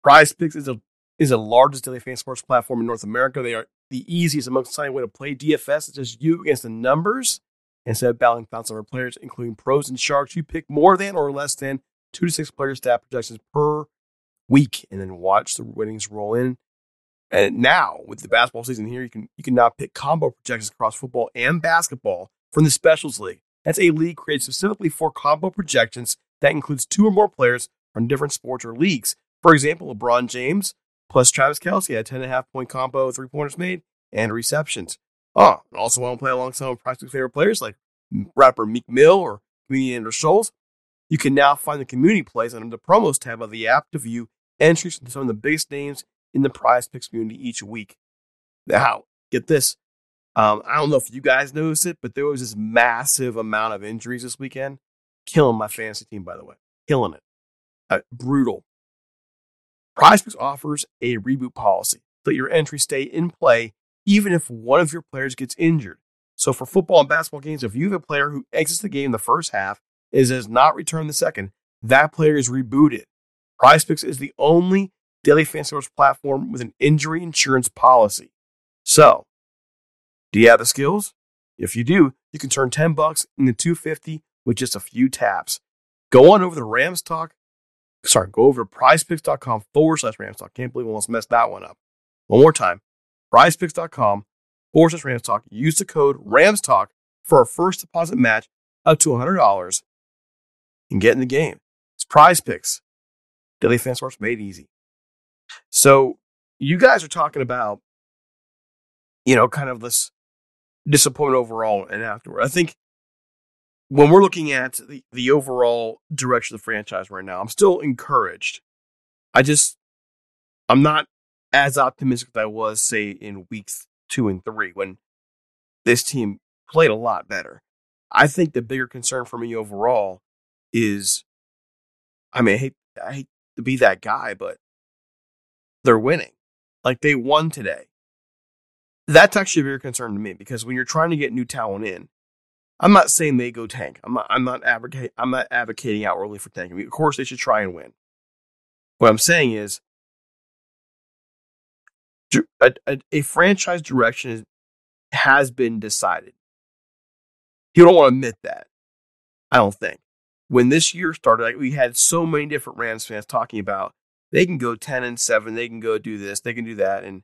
PrizePicks is a is the largest daily fan sports platform in North America. They are the easiest and most exciting way to play DFS. It's just you against the numbers. Instead of battling thousands of players, including pros and sharks, you pick more than or less than two to six player stat projections per week, and then watch the winnings roll in. And now, with the basketball season here, you can you can now pick combo projections across football and basketball from the Specials League. That's a league created specifically for combo projections that includes two or more players from different sports or leagues. For example, LeBron James plus Travis Kelce had 10.5 point combo, three pointers made, and receptions. Oh, and also want to play alongside some of PrizePicks' favorite players like rapper Meek Mill or comedian Andrew Schulz. You can now find the community plays under the promos tab of the app to view entries from some of the biggest names in the PrizePicks community each week. Now, get this. Um, I don't know if you guys noticed it, but there was this massive amount of injuries this weekend. Killing my fantasy team, by the way. Killing it. Uh, brutal. PrizePicks offers a reboot policy so that your entries stay in play even if one of your players gets injured. So for football and basketball games, if you have a player who exits the game in the first half and does not return the second, that player is rebooted. PrizePicks is the only daily fantasy sports platform with an injury insurance policy. So, do you have the skills? If you do, you can turn 10 bucks into 250 with just a few taps. Go on over to Rams Talk. Sorry, go over to prizepicks.com forward slash Rams Talk. Can't believe we almost messed that one up. One more time. Prizepicks.com forward slash Rams Talk. Use the code Rams Talk for a first deposit match up to $100 and get in the game. It's PrizePicks. Daily Fan Sports made easy. So you guys are talking about, you know, kind of this disappointment overall and afterward. I think when we're looking at the, the overall direction of the franchise right now, I'm still encouraged. I just, I'm not as optimistic as I was, say, in weeks two and three when this team played a lot better. I think the bigger concern for me overall is, I mean, I hate, I hate to be that guy, but they're winning. Like they won today. That's actually a bigger concern to me because when you're trying to get new talent in, I'm not saying they go tank. I'm not. I'm not advocating. I'm not advocating outwardly for tanking. of course, they should try and win. What I'm saying is, a, a, a franchise direction is, has been decided. You don't want to admit that. I don't think. When this year started, like, we had so many different Rams fans talking about they can go ten and seven, they can go do this, they can do that, and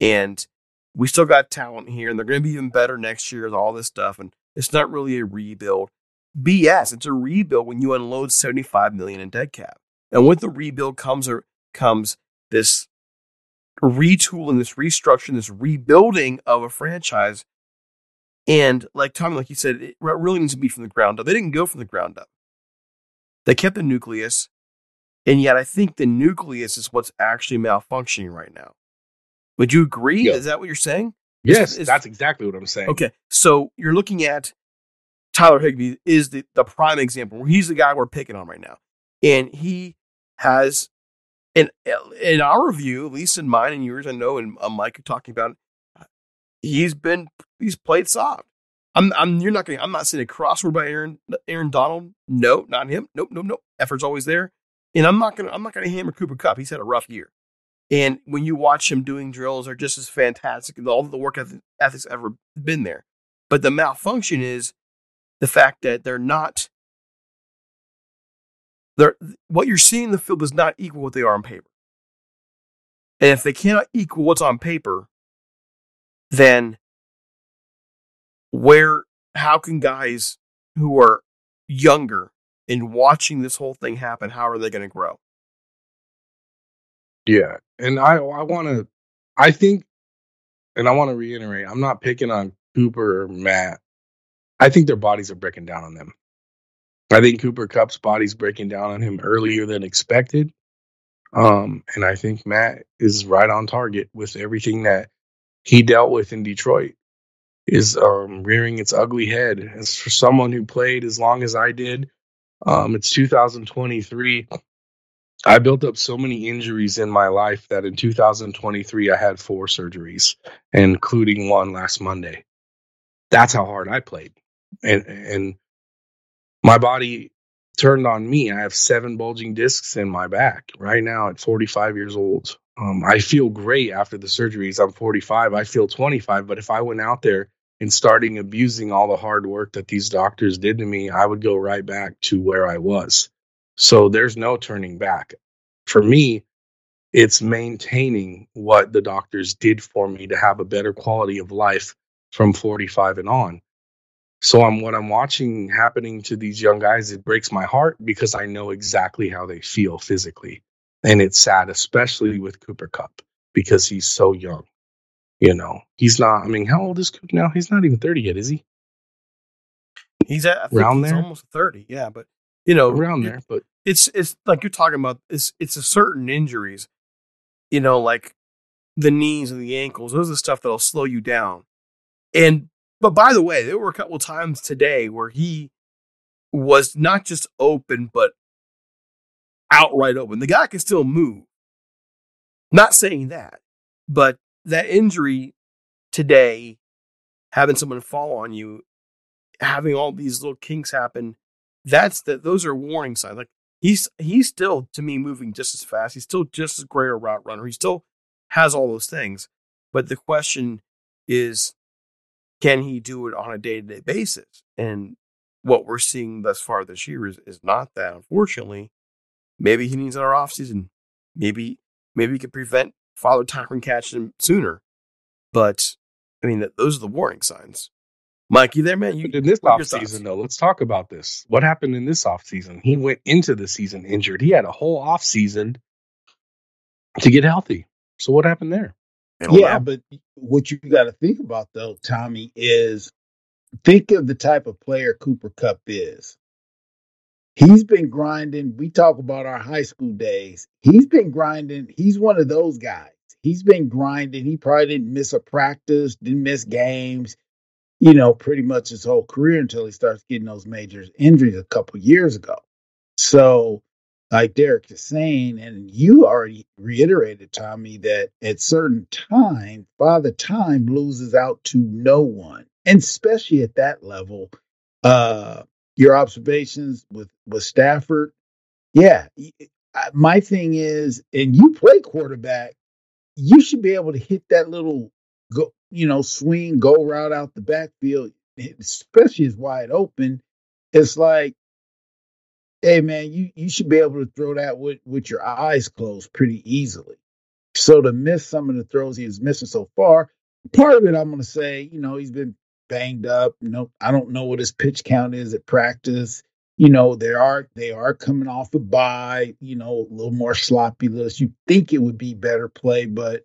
and we still got talent here, and they're going to be even better next year with all this stuff. And it's not really a rebuild. BS. It's a rebuild when you unload 75 million in dead cap. And with the rebuild comes or comes this retooling, this restructuring, this rebuilding of a franchise. And like Tommy, like you said, it really needs to be from the ground up. They didn't go from the ground up. They kept the nucleus. And yet I think the nucleus is what's actually malfunctioning right now. Would you agree? Yeah. Is that what you're saying? Yes, is, that's exactly what I'm saying. Okay, so you're looking at Tyler Higbee is the, the prime example. He's the guy we're picking on right now, and he has, in in our view, at least in mine and yours, I know, and uh, Mike talking about, he's been he's played soft. I'm, I'm you're not going. I'm not saying a crossword by Aaron Aaron Donald. No, not him. Nope, nope, nope. Effort's always there, and I'm not gonna I'm not gonna hammer Cooper Kupp. He's had a rough year. And when you watch him doing drills, are just as fantastic. As all the work ethics ever been there. But the malfunction is the fact that they're not. They're, what you're seeing in the field does not equal what they are on paper. And if they cannot equal what's on paper, then where, how can guys who are younger and watching this whole thing happen, how are they going to grow? Yeah, and I I want to I think and I want to reiterate, I'm not picking on Cooper or Matt. I think their bodies are breaking down on them. I think Cooper Kupp's body's breaking down on him earlier than expected. Um, and I think Matt is right on target with everything that he dealt with in Detroit is um, rearing its ugly head. As for someone who played as long as I did, um, it's 2023. I built up so many injuries in my life that in 2023 I had four surgeries, including one last Monday. That's how hard I played. And and my body turned on me. I have seven bulging discs in my back right now at 45 years old. Um, I feel great after the surgeries. I'm 45. I feel 25. But if I went out there and starting abusing all the hard work that these doctors did to me, I would go right back to where I was. So there's no turning back. For me, it's maintaining what the doctors did for me to have a better quality of life from 45 and on. So I'm what I'm watching happening to these young guys, it breaks my heart because I know exactly how they feel physically. And it's sad, especially with Cooper Kupp, because he's so young. You know, he's not, I mean, how old is Coop now? He's not even 30 yet, is he? He's at I think Around he's there? almost 30. Yeah. But, you know, Around there, but it's it's like you're talking about it's it's a certain injuries you know like the knees and the ankles those are the stuff that'll slow you down. And but by the way there were a couple of times today where he was not just open but outright open. The guy can still move. Not saying that but that injury today having someone fall on you having all these little kinks happen that's the those are warning signs like he's he's still to me moving just as fast. He's still just as great a route runner. He still has all those things. But the question is, can he do it on a day to day basis? And what we're seeing thus far this year is, is not that, unfortunately. Maybe he needs another offseason. Maybe maybe he could prevent Father Time from catching him sooner. But I mean, that, those are the warning signs. Mike, you there, man? You, in this what are your thoughts? offseason, though, let's talk about this. What happened in this offseason? He went into the season injured. He had a whole offseason to get healthy. So what happened there? Yeah, but what you got to think about though, Tommy, is think of the type of player Cooper Kupp is. He's been grinding. We talk about our high school days. He's been grinding. He's one of those guys. He's been grinding. He probably didn't miss a practice, didn't miss games, you know, pretty much his whole career until he starts getting those major injuries a couple years ago. So, like Derek is saying, and you already reiterated, Tommy, that at certain time, Father Time loses out to no one, and especially at that level. Uh, your observations with with Stafford, yeah. My thing is, and you play quarterback, you should be able to hit that little go, you know, swing, go route out the backfield, eh, especially as wide open. It's like hey man, you you should be able to throw that with with your eyes closed pretty easily. So to miss some of the throws he is missing so far, part of it I'm to say, you know, he's been banged up. You know, I don't know what his pitch count is at practice. You know, they are they are coming off a bye. You know, a little more sloppy list. You think it would be better play, but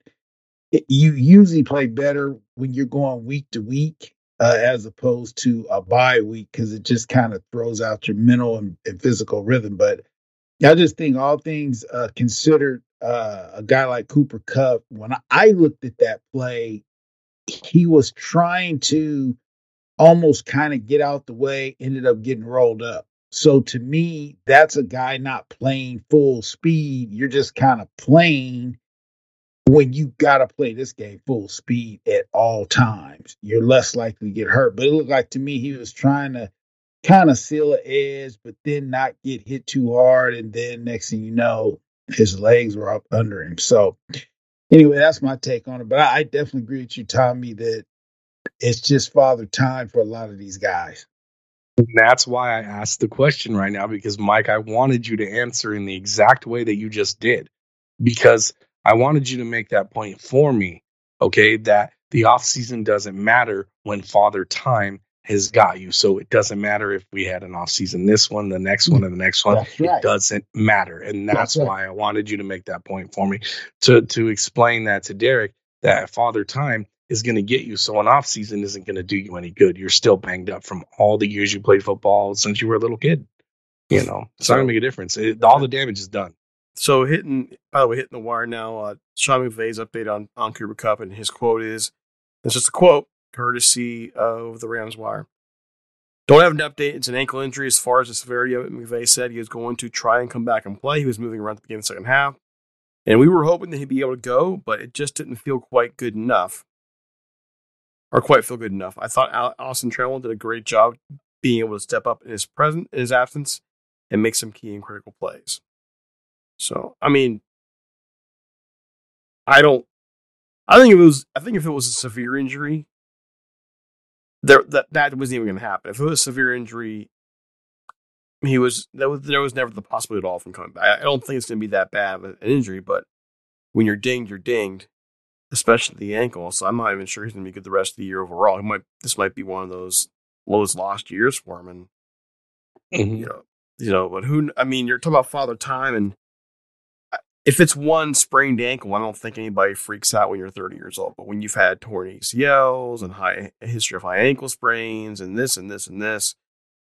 you usually play better when you're going week to week uh, as opposed to a bye week because it just kind of throws out your mental and, and physical rhythm. But I just think all things uh, considered, uh, a guy like Cooper Kupp, when I looked at that play, he was trying to almost kind of get out the way, ended up getting rolled up. So to me, that's a guy not playing full speed. You're just kind of playing when you got to play this game full speed at all times. You're less likely to get hurt. But it looked like to me he was trying to kind of seal an edge, but then not get hit too hard. And then next thing you know, his legs were up under him. So anyway, that's my take on it. But I, I definitely agree with you, Tommy, that it's just father time for a lot of these guys. And that's why I asked the question right now because Mike, I wanted you to answer in the exact way that you just did because I wanted you to make that point for me, okay, that the off season doesn't matter when father time has got you. So it doesn't matter if we had an off season this one, the next one, and the next one. Right. It doesn't matter. And that's, That's right. why I wanted you to make that point for me to to explain that to Derek that father time is going to get you. So an off season isn't going to do you any good. You're still banged up from all the years you played football since you were a little kid. You know, it's not going to make a difference. It, all the damage is done. So hitting, by the way, hitting the wire now. Uh, Sean McVay's update on on Cooper Kupp, and his quote is, "It's just a quote, courtesy of the Rams Wire." Don't have an update. It's an ankle injury. As far as the severity of it, McVay said he was going to try and come back and play. He was moving around at the beginning of the second half, and we were hoping that he'd be able to go, but it just didn't feel quite good enough, or quite feel good enough. I thought Austin Trammell did a great job being able to step up in his present, in his absence, and make some key and critical plays. So, I mean, I don't. I think if it was. I think if it was a severe injury, there that that wasn't even going to happen. If it was a severe injury, he was that was there was never the possibility at all from coming back. I don't think it's going to be that bad of an injury, but when you're dinged, you're dinged, especially the ankle. So I'm not even sure he's going to be good the rest of the year overall. He might. This might be one of those lowest lost years for him, and mm-hmm. you know, you know. But who? I mean, you're talking about father time, and if it's one sprained ankle, I don't think anybody freaks out when you're 30 years old. But when you've had torn ACLs and high history of high ankle sprains and this and this and this,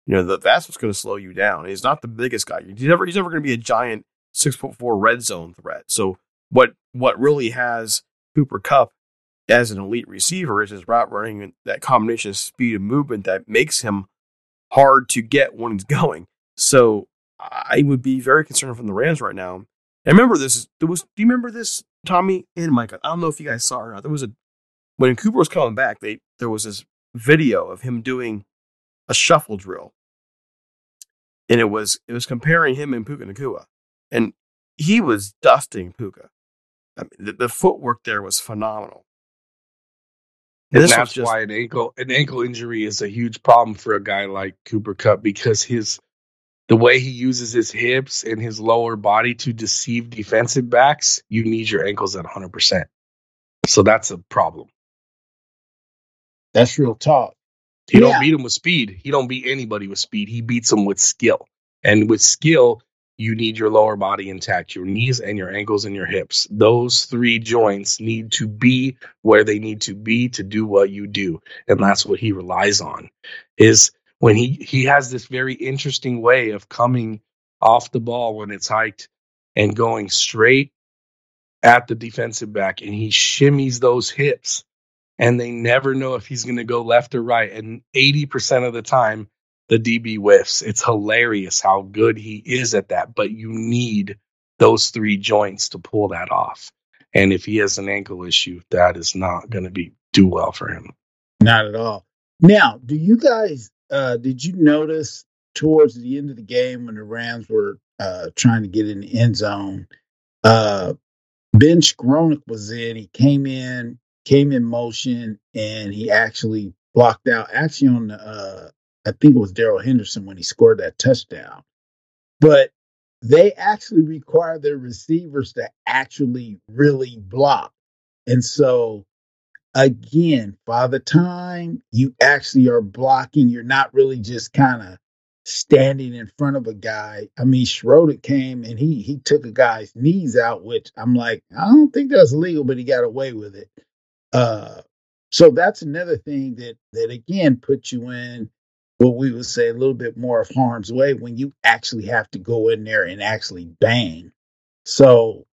you know that that's what's going to slow you down. He's not the biggest guy. He's never he's never going to be a giant six foot four red zone threat. So what what really has Cooper Kupp as an elite receiver is his route running and that combination of speed and movement that makes him hard to get when he's going. So I would be very concerned from the Rams right now I remember this. There was. Do you remember this, Tommy and Mike? I don't know if you guys saw it or not. There was a when Cooper was coming back. They there was this video of him doing a shuffle drill, and it was it was comparing him and Puka Nacua, and he was dusting Puka. I mean, the, the footwork there was phenomenal. And, and that's just, why an ankle an ankle injury is a huge problem for a guy like Cooper Kupp because his the way he uses his hips and his lower body to deceive defensive backs, you need your ankles at 100%. So that's a problem. That's real talk. He yeah. don't beat him with speed. He don't beat anybody with speed. He beats them with skill. And with skill, you need your lower body intact, your knees and your ankles and your hips. Those three joints need to be where they need to be to do what you do. And that's what he relies on. Is when he he has this very interesting way of coming off the ball when it's hiked and going straight at the defensive back and he shimmies those hips and they never know if he's going to go left or right and 80% of the time the DB whiffs. It's hilarious how good he is at that but you need those three joints to pull that off and if he has an ankle issue that is not going to be do well for him. Not at all. Now do you guys uh, did you notice towards the end of the game when the Rams were uh, trying to get in the end zone? Uh, Ben Skowronek was in. He came in, came in motion, and he actually blocked out. Actually, on the uh, I think it was Darrell Henderson when he scored that touchdown. But they actually require their receivers to actually really block, and so again, by the time you actually are blocking, you're not really just kind of standing in front of a guy. I mean, Schroeder came and he he took a guy's knees out, which I'm like, I don't think that's legal, but he got away with it. Uh, so that's another thing that that again puts you in what we would say a little bit more of harm's way when you actually have to go in there and actually bang. So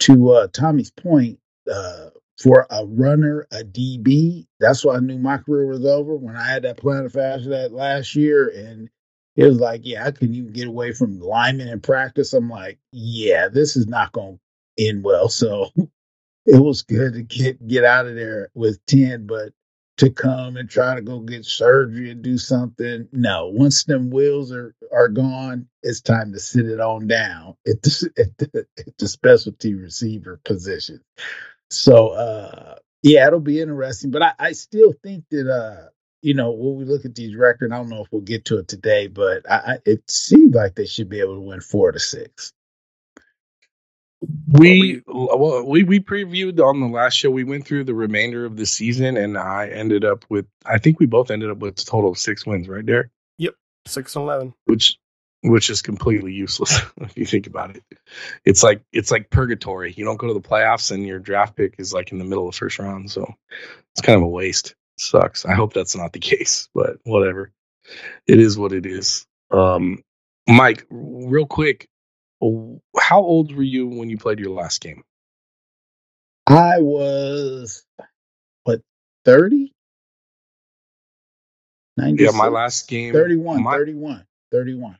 to uh, Tommy's point, uh, for a runner, a DB. That's why I knew my career was over when I had that plan of fast that last year. And it was like, yeah, I couldn't even get away from linemen in practice. I'm like, yeah, this is not going to end well. So it was good to get get out of there with 10, but to come and try to go get surgery and do something, no. Once them wheels are, are gone, it's time to sit it on down at the, at the, at the specialty receiver position. So uh yeah, it'll be interesting. But I, I still think that uh, you know, when we look at these records, I don't know if we'll get to it today, but I, I, it seems like they should be able to win four to six. We well, we we previewed on the last show. We went through the remainder of the season, and I ended up with. I think we both ended up with a total of six wins, right there. Yep, six and eleven. Which which is completely useless if you think about it. It's like it's like purgatory. You don't go to the playoffs and your draft pick is like in the middle of the first round, so it's kind of a waste. It sucks. I hope that's not the case, but whatever. It is what it is. Um, Mike, real quick, how old were you when you played your last game? I was what 30? Yeah, my last game 31, my, 31, 31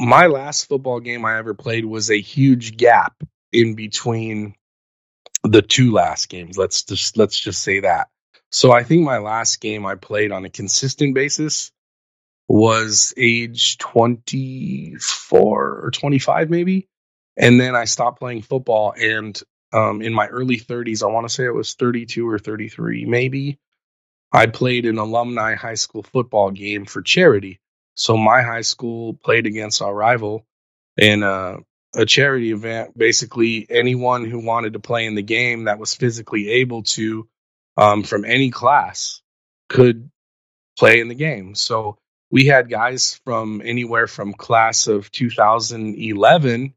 my last football game I ever played was a huge gap in between the two last games. Let's just let's just say that. So I think my last game I played on a consistent basis was age 24 or 25 maybe. And then I stopped playing football and um, in my early 30s, I want to say it was 32 or 33 maybe. I played an alumni high school football game for charity. So my high school played against our rival in a, a charity event. Basically, anyone who wanted to play in the game that was physically able to, um, from any class, could play in the game. So we had guys from anywhere from class of 2011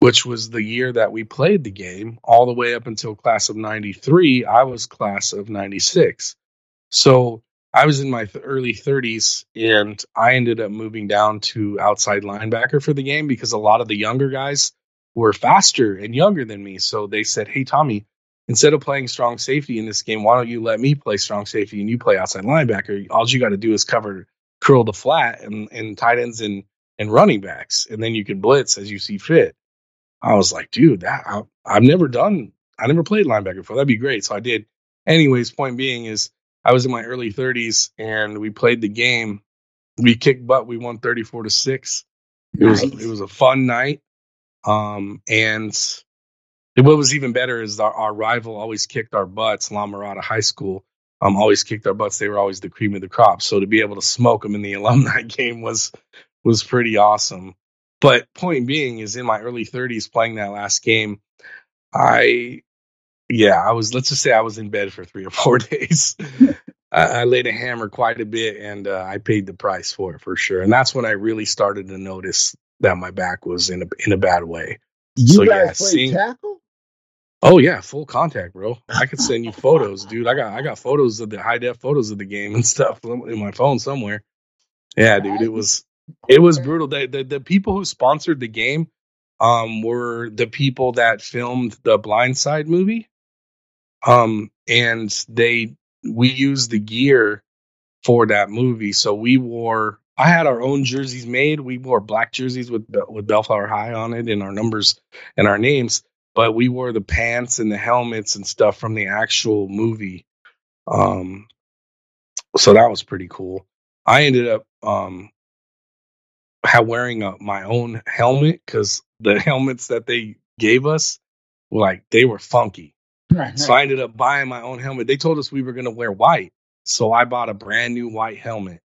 which was the year that we played the game, all the way up until class of 93. I was class of 96. So I was in my early 30s and I ended up moving down to outside linebacker for the game because a lot of the younger guys were faster and younger than me. So they said, Hey, Tommy, instead of playing strong safety in this game, why don't you let me play strong safety and you play outside linebacker? All you got to do is cover, curl the flat and, and tight ends and, and running backs. And then you can blitz as you see fit. I was like, dude, that I, I've never done. I never played linebacker before. That'd be great. So I did. Anyways, point being is I was in my early 30s and we played the game. We kicked butt. We won 34 to six. It nice. was it was a fun night. Um, and what was even better is our, our rival always kicked our butts. La Mirada High School um, always kicked our butts. They were always the cream of the crop. So to be able to smoke them in the alumni game was was pretty awesome. But point being is in my early 30s playing that last game, I, yeah, I was, let's just say I was in bed for three or four days. I, I, laid a hammer quite a bit and uh, I paid the price for it for sure. And that's when I really started to notice that my back was in a, in a bad way. You so, guys yeah, play seeing, tackle? Oh yeah, full contact, bro. I could send you photos, dude. I got I got photos of the high def photos of the game and stuff in my phone somewhere. Yeah, dude, it was it was brutal. The, the, the people who sponsored the game um, were the people that filmed the Blind Side movie. Um, and they we used the gear for that movie. So we wore I had our own jerseys made. We wore black jerseys with with Bellflower High on it and our numbers and our names, but we wore the pants and the helmets and stuff from the actual movie. Um, so that was pretty cool. I ended up um, wearing a, my own helmet because the helmets that they gave us, like they were funky. Right, so I ended up buying my own helmet. They told us we were going to wear white, so I bought a brand new white helmet.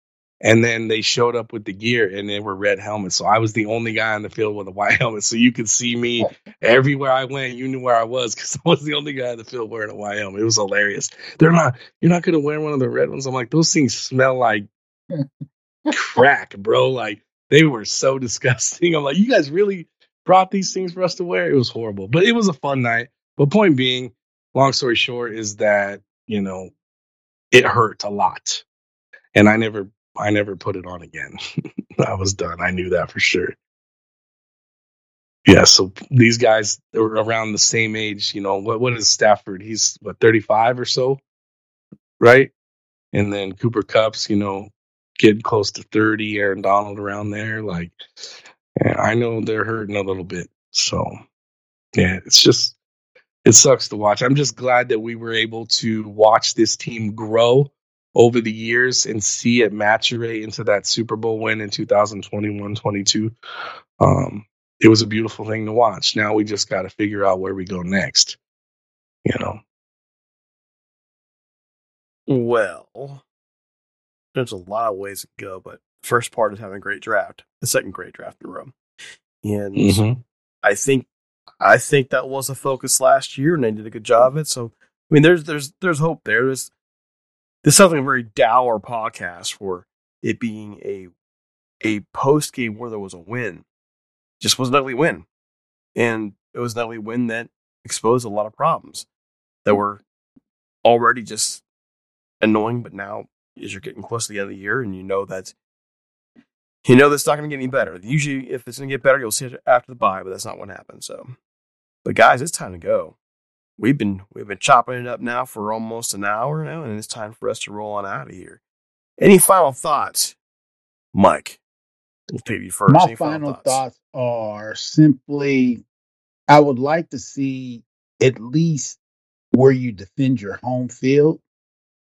And then they showed up with the gear and they were red helmets. So I was the only guy on the field with a white helmet. So you could see me everywhere I went. You knew where I was because I was the only guy on the field wearing a white helmet. It was hilarious. They're not, you're not going to wear one of the red ones. I'm like, those things smell like crack, bro. Like they were so disgusting. I'm like, you guys really brought these things for us to wear? It was horrible, but it was a fun night. But point being, long story short, is that you know it hurt a lot, and I never, I never put it on again. I was done. I knew that for sure. Yeah, so these guys are around the same age. You know, what what is Stafford? He's what 35 or so, right? And then Cooper Kupp's, you know, getting close to 30, Aaron Donald around there. Like, I know they're hurting a little bit. So, yeah, it's just, it sucks to watch. I'm just glad that we were able to watch this team grow over the years and see it maturate into that Super Bowl win in 2021 22. Um, it was a beautiful thing to watch. Now we just got to figure out where we go next, you know. Well, there's a lot of ways to go, but first part is having a great draft, the second great draft in row. And mm-hmm. I think I think that was a focus last year, and they did a good job of it. So I mean, there's there's there's hope there. There's there's something very dour podcast for it being a a post game where there was a win. Just was an ugly win, and it was an ugly win that exposed a lot of problems that were already just annoying, but now as you're getting close to the end of the year and you know that you know that's not going to get any better. Usually, if it's going to get better, you'll see it after the bye, but that's not what happened. So, but guys, it's time to go. We've been we've been chopping it up now for almost an hour now, and it's time for us to roll on out of here. Any final thoughts, Mike? We'll take you first. My Any final, thoughts? thoughts are simply, I would like to see at least where you defend your home field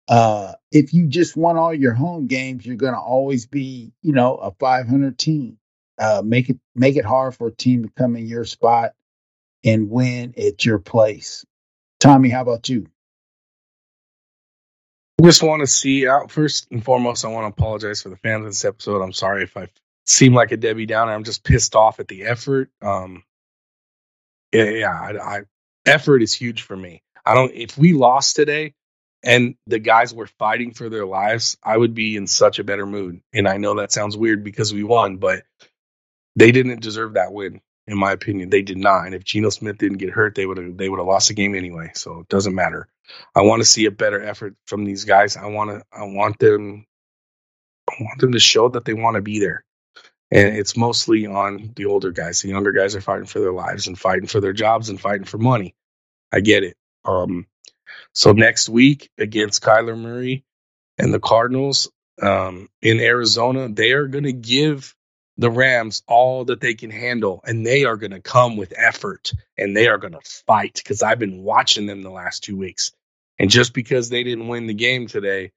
uh, if you just won all your home games, you're going to always be, you know, a 500 team. Uh, make it make it hard for a team to come in your spot and win at your place. Tommy, how about you? I just want to see out first and foremost. I want to apologize for the fans of this episode. I'm sorry if I seem like a Debbie Downer. I'm just pissed off at the effort. Um, yeah, yeah I, I, effort is huge for me. I don't. If we lost today, and the guys were fighting for their lives, I would be in such a better mood. And I know that sounds weird because we won, but they didn't deserve that win. In my opinion. They did not. And if Geno Smith didn't get hurt, they would have they would have lost the game anyway. So it doesn't matter. I want to see a better effort from these guys. I want to I want them I want them to show that they want to be there. And it's mostly on the older guys. The younger guys are fighting for their lives and fighting for their jobs and fighting for money. I get it. Um, so next week against Kyler Murray and the Cardinals um, in Arizona, they are going to give the Rams all that they can handle, and they are going to come with effort and they are going to fight because I've been watching them the last two weeks. And just because they didn't win the game today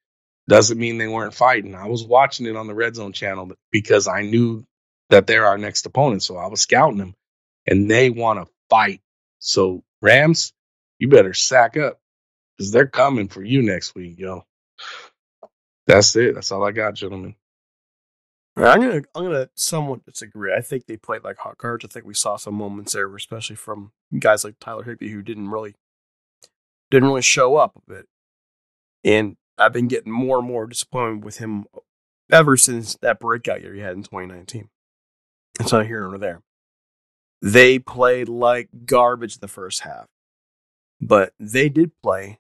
doesn't mean they weren't fighting. I was watching it on the Red Zone channel because I knew that they're our next opponent. So I was scouting them and they want to fight. So, Rams, you better sack up because they're coming for you next week, yo. That's it. That's all I got, gentlemen. I'm gonna I'm gonna somewhat disagree. I think they played like hot cards. I think we saw some moments there, especially from guys like Tyler Higbee, who didn't really didn't really show up a bit. And I've been getting more and more disappointed with him ever since that breakout year he had in 2019. It's not here nor there. They played like garbage the first half, but they did play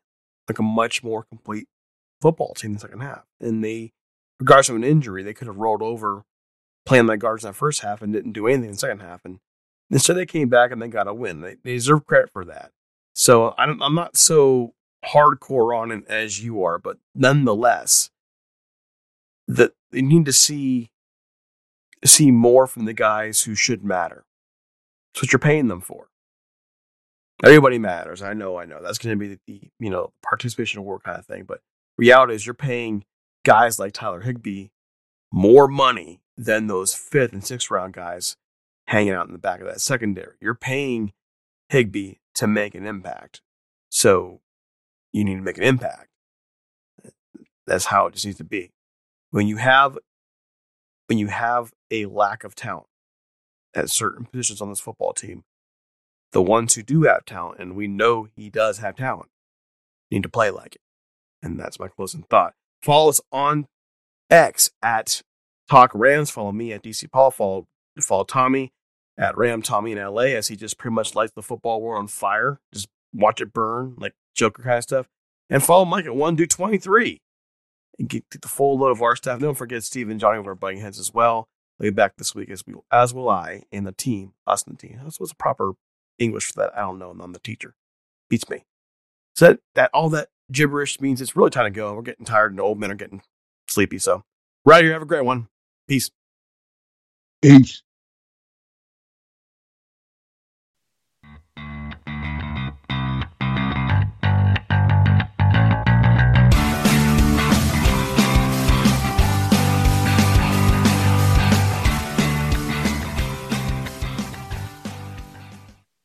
like a much more complete football team the second half. And they, regardless of an injury, they could have rolled over playing like guards in that first half and didn't do anything in the second half. And instead, they came back and they got a win. They, they deserve credit for that. So I'm, I'm not so hardcore on it as you are, but nonetheless, that they need to see see more from the guys who should matter. That's what you're paying them for. Everybody matters. I know, I know. That's going to be the, you know participation award kind of thing. But reality is, you're paying guys like Tyler Higbee more money than those fifth and sixth round guys hanging out in the back of that secondary. You're paying Higbee to make an impact. So you need to make an impact. That's how it just needs to be. When you have when you have a lack of talent at certain positions on this football team, the ones who do have talent, and we know he does have talent, need to play like it. And that's my closing thought. Follow us on X at Talk Rams. Follow me at DC Paul. Follow follow Tommy at Ram Tommy in LA as he just pretty much lights the football war on fire. Just watch it burn like Joker kind of stuff. And follow Mike at one do twenty three. And get the full load of our staff. Don't forget Steve and Johnny over at Butting Heads as well. They'll be back this week as we as will I and the team, us and the team. That's what's a proper English for that. I don't know, and I'm the teacher. Beats me. So that, that all that gibberish means it's really time to go. We're getting tired and old men are getting sleepy. So right here, have a great one. Peace. Peace.